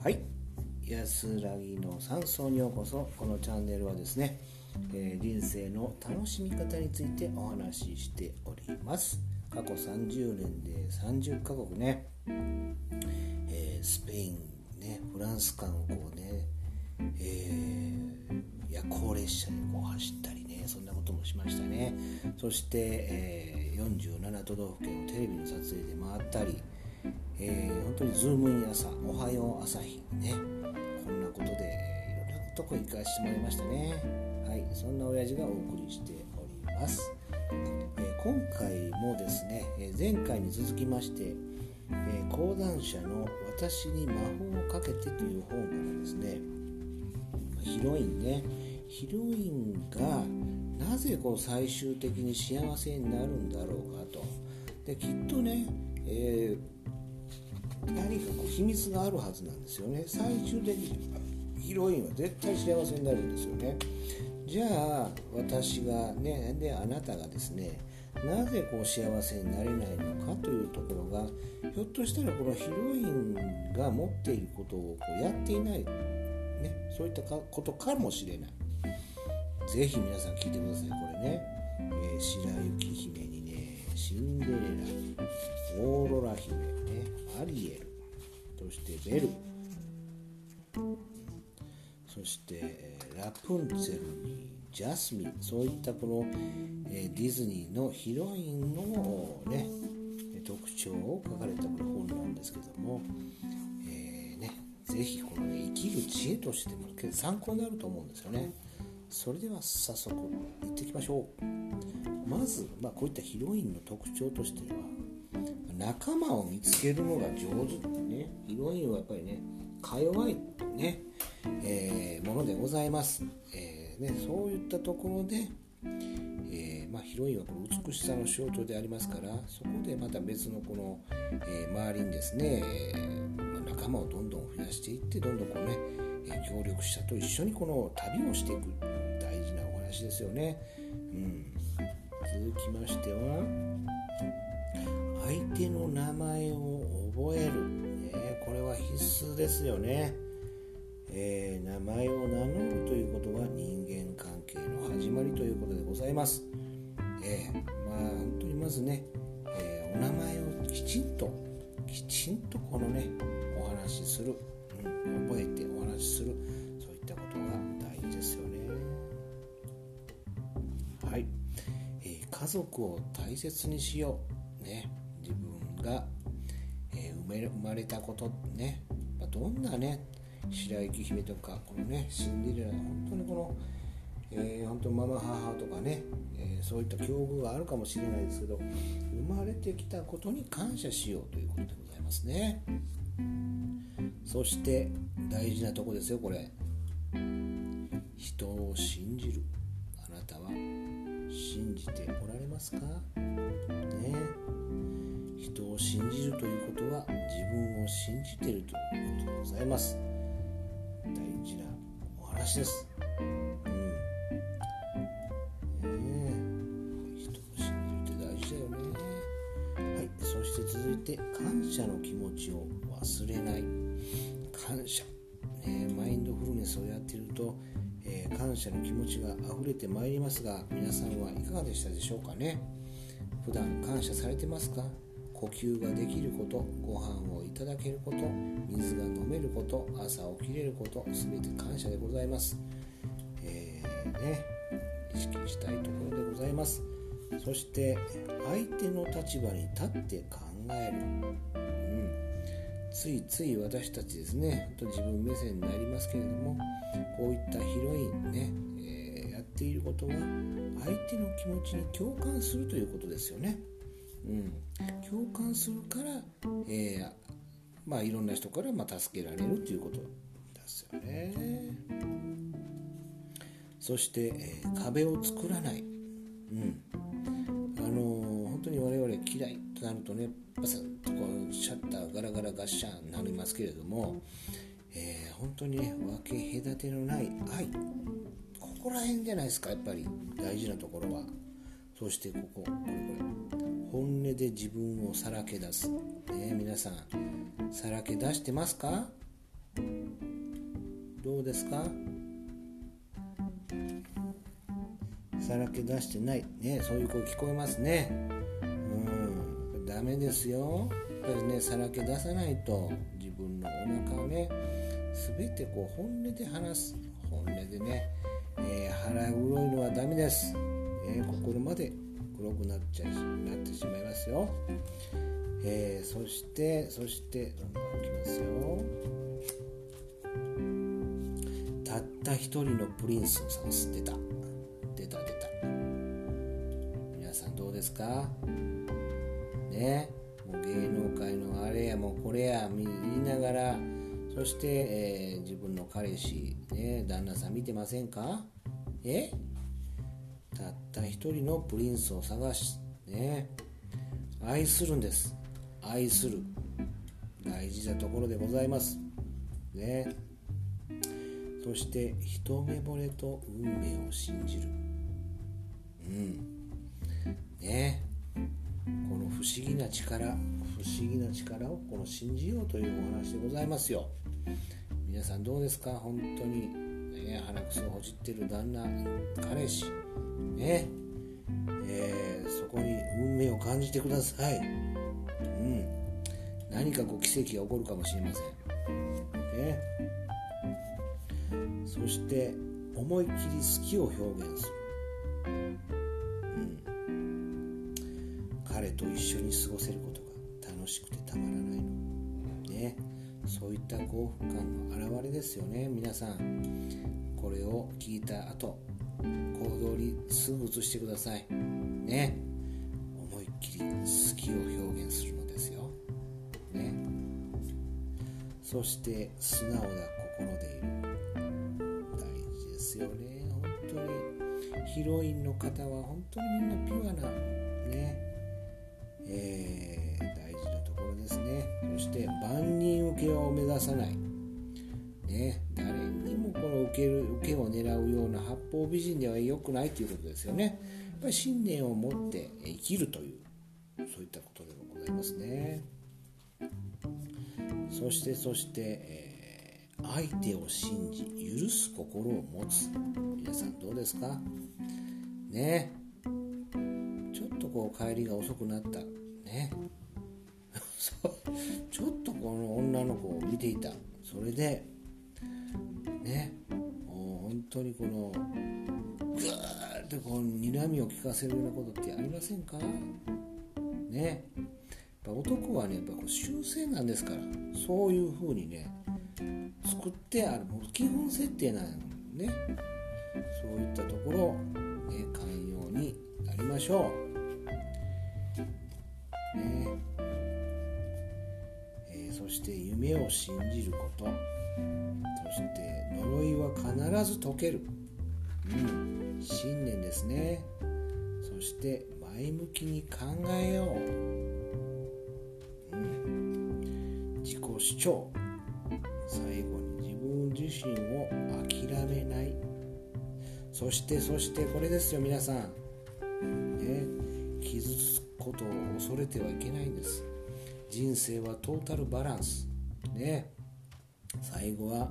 はい。安らぎの山荘にようこそ。このチャンネルはですね、えー、人生の楽しみ方についてお話ししております。過去30年で30カ国ね、えー、スペインねフランス間をこうね、えー、夜行列車でこう走ったりねそんなこともしましたね。そして、えー、47都道府県をテレビの撮影で回ったりえー、本当にズームイン朝おはよう朝日ね。こんなことでいろんなとこ行かせてもらいましたね。はいそんな親父がお送りしております、えー、今回もですね、え前回に続きまして、え講談社の「私に魔法をかけて」という本からですねヒロインねヒロインがなぜこう最終的に幸せになるんだろうかと。できっとね、えー何かこう秘密があるはずなんですよね。最終的にヒロインは絶対幸せになるんですよね。じゃあ私がねであなたがですねなぜこう幸せになれないのかというところがひょっとしたらこのヒロインが持っていることをこうやっていない、ね、そういったことかもしれない。是非皆さん聞いてください。これね、えー、白雪姫にねシンデレラオーロラ姫。アリエルそしてベルそしてラプンツェルにジャスミンそういったこの、えディズニーのヒロインのね特徴を書かれたこの本なんですけども、えー、ね、ぜひこの、ね、生きる知恵としても参考になると思うんですよね。それでは早速行っていきましょう。まず、まあ、こういったヒロインの特徴としては仲間を見つけるのが上手ってね。ヒロインはやっぱりねか弱いね、えー、ものでございます、えー、ね、そういったところで、えー、まあ、ヒロインはこの美しさの象徴でありますからそこでまた別のこの、え周りにですね、えまあ、仲間をどんどん増やしていってどんどんこうね、え協力者と一緒にこの旅をしていく。大事なお話ですよね、うん、続きましてはですよね、えー、名前を名乗るということが人間関係の始まりということでございます、えー、まあ本当にまずね、えー、お名前をきちんときちんとこのねお話しする、うん、覚えてお話しする。そういったことが大事ですよね。はい、え家族を大切にしよう。ね。が、えー、生まれたことね、どんなね白雪姫とかこのねシンデレラ本当にこの、えー、本当ママ母とかね、えー、そういった境遇があるかもしれないですけど生まれてきたことに感謝しようということでございますね。そして大事なとこですよこれ。人を信じる。あなたは信じておられますか？自分を信じているということでございます。大事なお話です。うん。ね人を信じるって大事だよね。はいそして続いて感謝の気持ちを忘れない。感謝。ねマインドフルネスをやっているとえー、感謝の気持ちが溢れてまいりますが皆さんはいかがでしたでしょうかね。普段感謝されてますか？呼吸ができることご飯をいただけること水が飲めること朝起きれること全て感謝でございます、えー、ね意識したいところでございます。そして相手の立場に立って考える、うん、ついつい私たちですねと自分目線になりますけれどもこういったヒロインね、えー、やっていることは相手の気持ちに共感するということですよね。うん、共感するから、えー、まあ、いろんな人からまあ助けられるということですよね。そして、えー、壁を作らない、うん。あのー、本当に我々嫌いとなるとねパサッとこうシャッターガラガラガッシャンなりますけれども、えー、本当にね分け隔てのない愛。ここら辺じゃないですかやっぱり。大事なところは。そしてこここれこれ。本音で自分をさらけ出す、ね、皆さんさらけ出してますか？どうですか？さらけ出してない。ねそういう声聞こえますね。うんダメですよ。やっぱりねさらけ出さないと自分のお腹をね全てこう本音で話す。本音でね、えー、腹黒いのはダメです、えー、心まで黒くなっちゃいなってしまいますよ、えー、そしてそしてどんどんいきますよ。たった一人のプリンスを探す出た。出た出た。皆さんどうですか？ね？もう芸能界のあれやもうこれや言いながら。そして、えー、自分の彼氏、ね、旦那さん見てませんか？え？たった一人のプリンスを探し、ね、愛するんです。愛する。大事なところでございます。ね。そして一目惚れと運命を信じる。うん。ね。この不思議な力不思議な力をこの信じようというお話でございますよ。皆さんどうですか？本当に、ね、鼻くそをほじってる旦那彼氏。ね。えー、そこに運命を感じてください。うん。何かこう奇跡が起こるかもしれません。ね。そして思いっきり好きを表現する、うん、彼と一緒に過ごせることが楽しくてたまらないの。ね。そういった幸福感の表れですよね皆さん。これを聞いた後。行動にすぐ移してください。ね。思いっきり好きを表現するのですよ。ね。そして素直な心でいる。大事ですよね。本当に。ヒロインの方は本当にみんなピュアなね。えー、大事なところですね。そして万人受けを目指さない。ね。受ける受けを狙うような八方美人では良くないということですよね。やっぱり信念を持って生きるというそういったことでもございますね。そしてそして、えー、相手を信じ許す心を持つ。皆さんどうですか？ね。ちょっとこう帰りが遅くなった。ね。ちょっとこの女の子を見ていた。それでね。当にこのグーッとこう睨みを利かせるようなことってありませんか？ね。やっぱ男はねやっぱこう修正なんですから。そういう風にね作ってある。もう基本設定なのね。そういったところ、ね、寛容になりましょう。ね。えー、そして夢を信じること。そして呪いは必ず解ける、うん、信念ですね。そして前向きに考えよう、うん、自己主張。最後に自分自身を諦めない。そしてそしてこれですよ皆さん、ね、傷つくことを恐れてはいけないんです。人生はトータルバランス。ね。最後は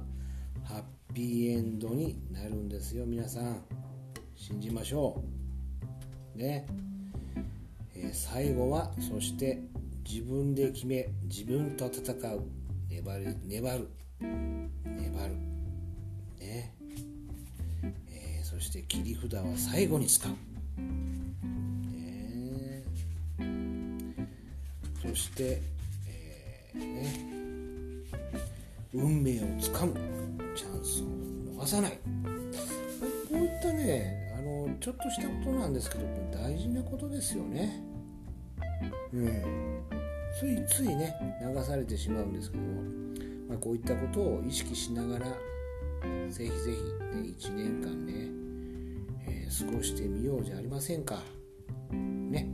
ハッピーエンドになるんですよ。皆さん信じましょう。ね、えー、最後はそして自分で決め自分と戦う。粘る粘る。粘る。ね、えー、そして切り札は最後に使う。そして、えー、ね、運命をつかむチャンスを逃さない。こういったねあのちょっとしたことなんですけど大事なことですよね。うんついついね流されてしまうんですけど、まあ、こういったことを意識しながらぜひぜひ、ね、1年間ね、えー、過ごしてみようじゃありませんか。ね。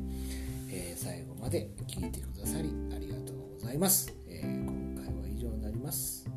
え最後まで聞いてくださりありがとうございます、えー、今回は以上になります。